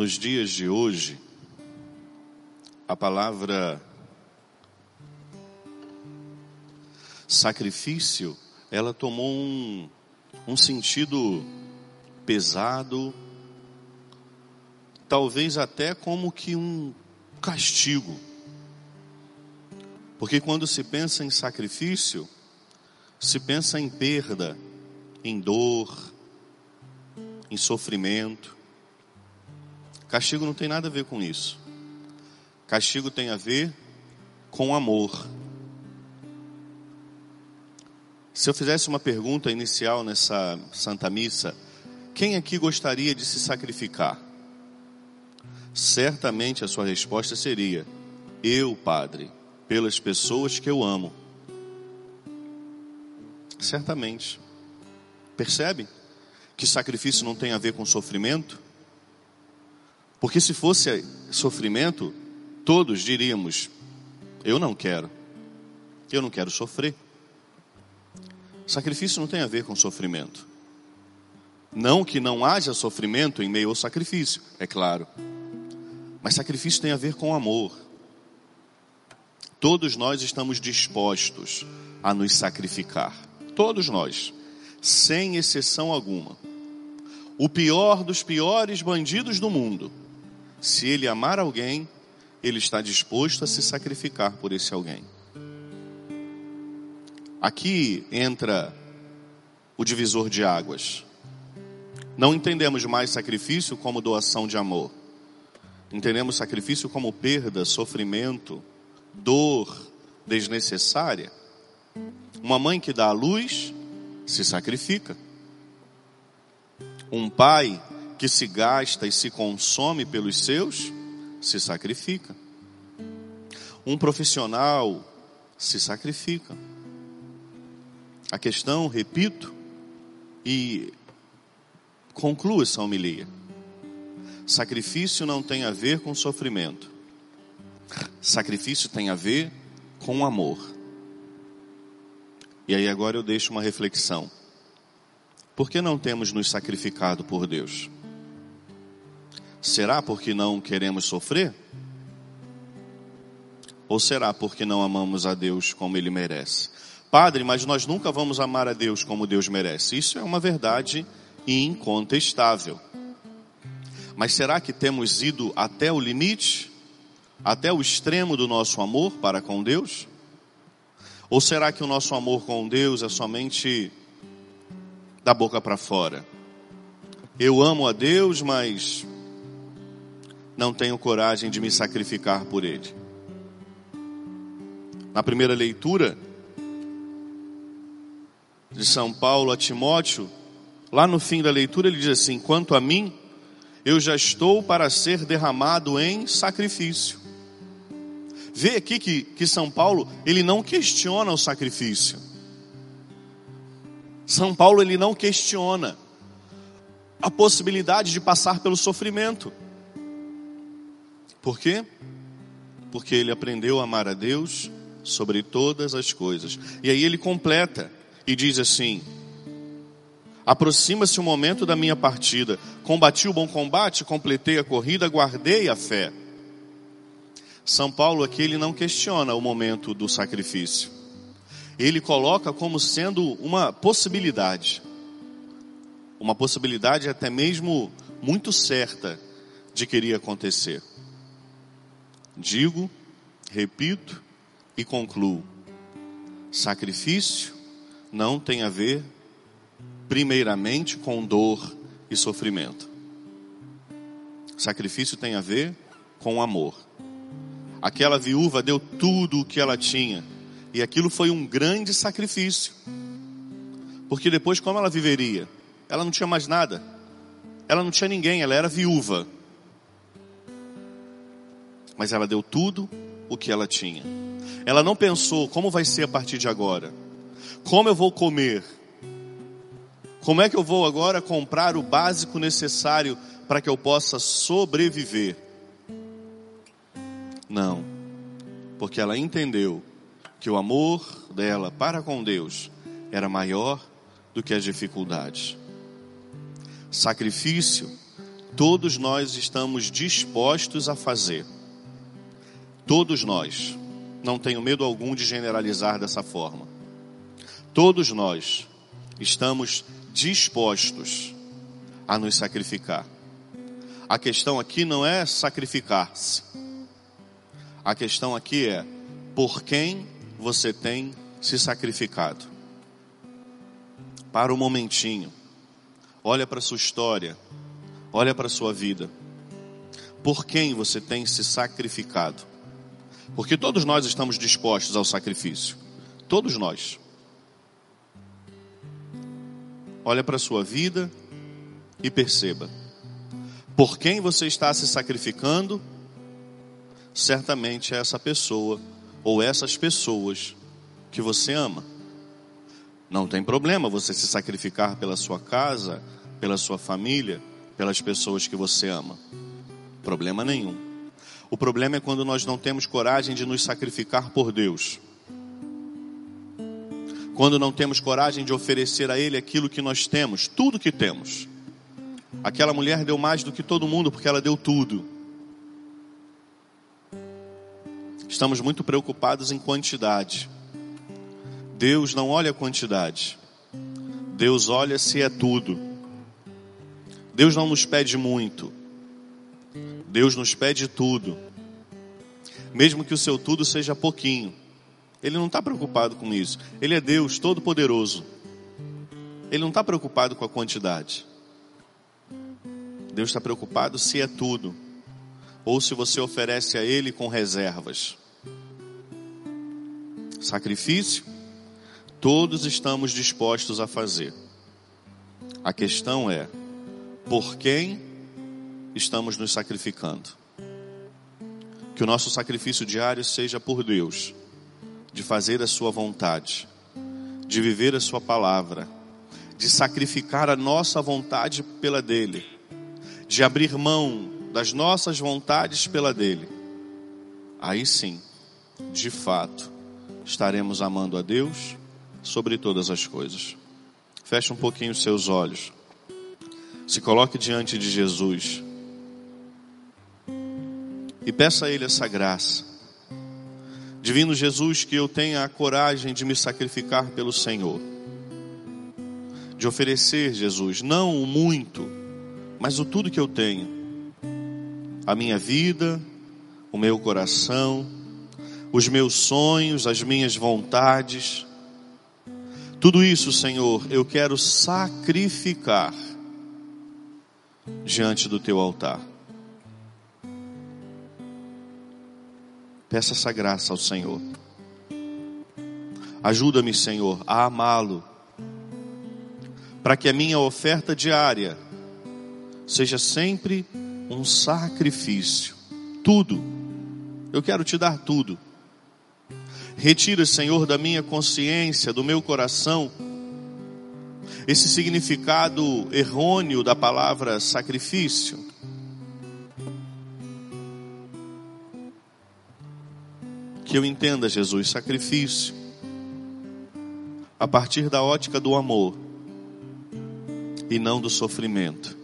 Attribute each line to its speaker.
Speaker 1: nos dias de hoje, a palavra sacrifício, ela tomou um, um sentido pesado, talvez até como que um castigo. Porque quando se pensa em sacrifício, se pensa em perda, em dor, em sofrimento. Castigo não tem nada a ver com isso. Castigo tem a ver com amor. Se eu fizesse uma pergunta inicial nessa Santa Missa, quem aqui gostaria de se sacrificar? Certamente a sua resposta seria: Eu, Padre, pelas pessoas que eu amo. Certamente. Percebe que sacrifício não tem a ver com sofrimento? Porque se fosse sofrimento, todos diríamos: Eu não quero. Eu não quero sofrer. Sacrifício não tem a ver com sofrimento. Não que não haja sofrimento em meio ao sacrifício, é claro. Mas sacrifício tem a ver com amor. Todos nós estamos dispostos a nos sacrificar. Todos nós, sem exceção alguma. O pior dos piores bandidos do mundo, se ele amar alguém, ele está disposto a se sacrificar por esse alguém. Aqui entra o divisor de águas. Não entendemos mais sacrifício como doação de amor. Entendemos sacrifício como perda, sofrimento, dor desnecessária. Uma mãe que dá a luz se sacrifica. Um pai que se gasta e se consome pelos seus se sacrifica. Um profissional se sacrifica. A questão, repito, e concluo essa homilia. Sacrifício não tem a ver com sofrimento. Sacrifício tem a ver com amor. E aí agora eu deixo uma reflexão. Por que não temos nos sacrificado por Deus? Será porque não queremos sofrer? Ou será porque não amamos a Deus como Ele merece? Padre, mas nós nunca vamos amar a Deus como Deus merece. Isso é uma verdade incontestável. Mas será que temos ido até o limite? Até o extremo do nosso amor para com Deus? Ou será que o nosso amor com Deus é somente da boca para fora? Eu amo a Deus, mas não tenho coragem de me sacrificar por Ele. Na primeira leitura, de São Paulo a Timóteo, lá no fim da leitura ele diz assim: Quanto a mim, eu já estou para ser derramado em sacrifício. Vê aqui que, que São Paulo, ele não questiona o sacrifício. São Paulo, ele não questiona a possibilidade de passar pelo sofrimento. Por quê? Porque ele aprendeu a amar a Deus sobre todas as coisas. E aí ele completa e diz assim: Aproxima-se o momento da minha partida. Combati o bom combate, completei a corrida, guardei a fé. São Paulo aqui ele não questiona o momento do sacrifício. Ele coloca como sendo uma possibilidade. Uma possibilidade até mesmo muito certa de que iria acontecer. Digo, repito e concluo: sacrifício não tem a ver, primeiramente, com dor e sofrimento. Sacrifício tem a ver com amor. Aquela viúva deu tudo o que ela tinha, e aquilo foi um grande sacrifício. Porque depois, como ela viveria? Ela não tinha mais nada, ela não tinha ninguém, ela era viúva. Mas ela deu tudo o que ela tinha. Ela não pensou como vai ser a partir de agora. Como eu vou comer? Como é que eu vou agora comprar o básico necessário para que eu possa sobreviver? Não, porque ela entendeu que o amor dela para com Deus era maior do que as dificuldades. Sacrifício todos nós estamos dispostos a fazer. Todos nós. Não tenho medo algum de generalizar dessa forma. Todos nós estamos dispostos a nos sacrificar. A questão aqui não é sacrificar-se. A questão aqui é por quem você tem se sacrificado. Para um momentinho. Olha para sua história. Olha para sua vida. Por quem você tem se sacrificado? Porque todos nós estamos dispostos ao sacrifício. Todos nós. Olha para a sua vida e perceba por quem você está se sacrificando, certamente é essa pessoa ou essas pessoas que você ama. Não tem problema você se sacrificar pela sua casa, pela sua família, pelas pessoas que você ama. Problema nenhum. O problema é quando nós não temos coragem de nos sacrificar por Deus. Quando não temos coragem de oferecer a Ele aquilo que nós temos, tudo que temos. Aquela mulher deu mais do que todo mundo porque ela deu tudo. Estamos muito preocupados em quantidade. Deus não olha a quantidade. Deus olha se é tudo. Deus não nos pede muito. Deus nos pede tudo. Mesmo que o seu tudo seja pouquinho. Ele não está preocupado com isso. Ele é Deus Todo-Poderoso. Ele não está preocupado com a quantidade. Deus está preocupado se é tudo, ou se você oferece a Ele com reservas. Sacrifício, todos estamos dispostos a fazer. A questão é, por quem estamos nos sacrificando? Que o nosso sacrifício diário seja por Deus, de fazer a Sua vontade, de viver a Sua palavra, de sacrificar a nossa vontade pela dele de abrir mão das nossas vontades pela dele, aí sim, de fato, estaremos amando a Deus sobre todas as coisas. Feche um pouquinho os seus olhos. Se coloque diante de Jesus. E peça a Ele essa graça. Divino Jesus, que eu tenha a coragem de me sacrificar pelo Senhor. De oferecer, Jesus, não o muito, mas o tudo que eu tenho, a minha vida, o meu coração, os meus sonhos, as minhas vontades, tudo isso, Senhor, eu quero sacrificar diante do teu altar. Peça essa graça ao Senhor. Ajuda-me, Senhor, a amá-lo, para que a minha oferta diária seja sempre um sacrifício. Tudo. Eu quero te dar tudo. Retira, Senhor, da minha consciência, do meu coração, esse significado errôneo da palavra sacrifício. Que eu entenda, Jesus, sacrifício, a partir da ótica do amor e não do sofrimento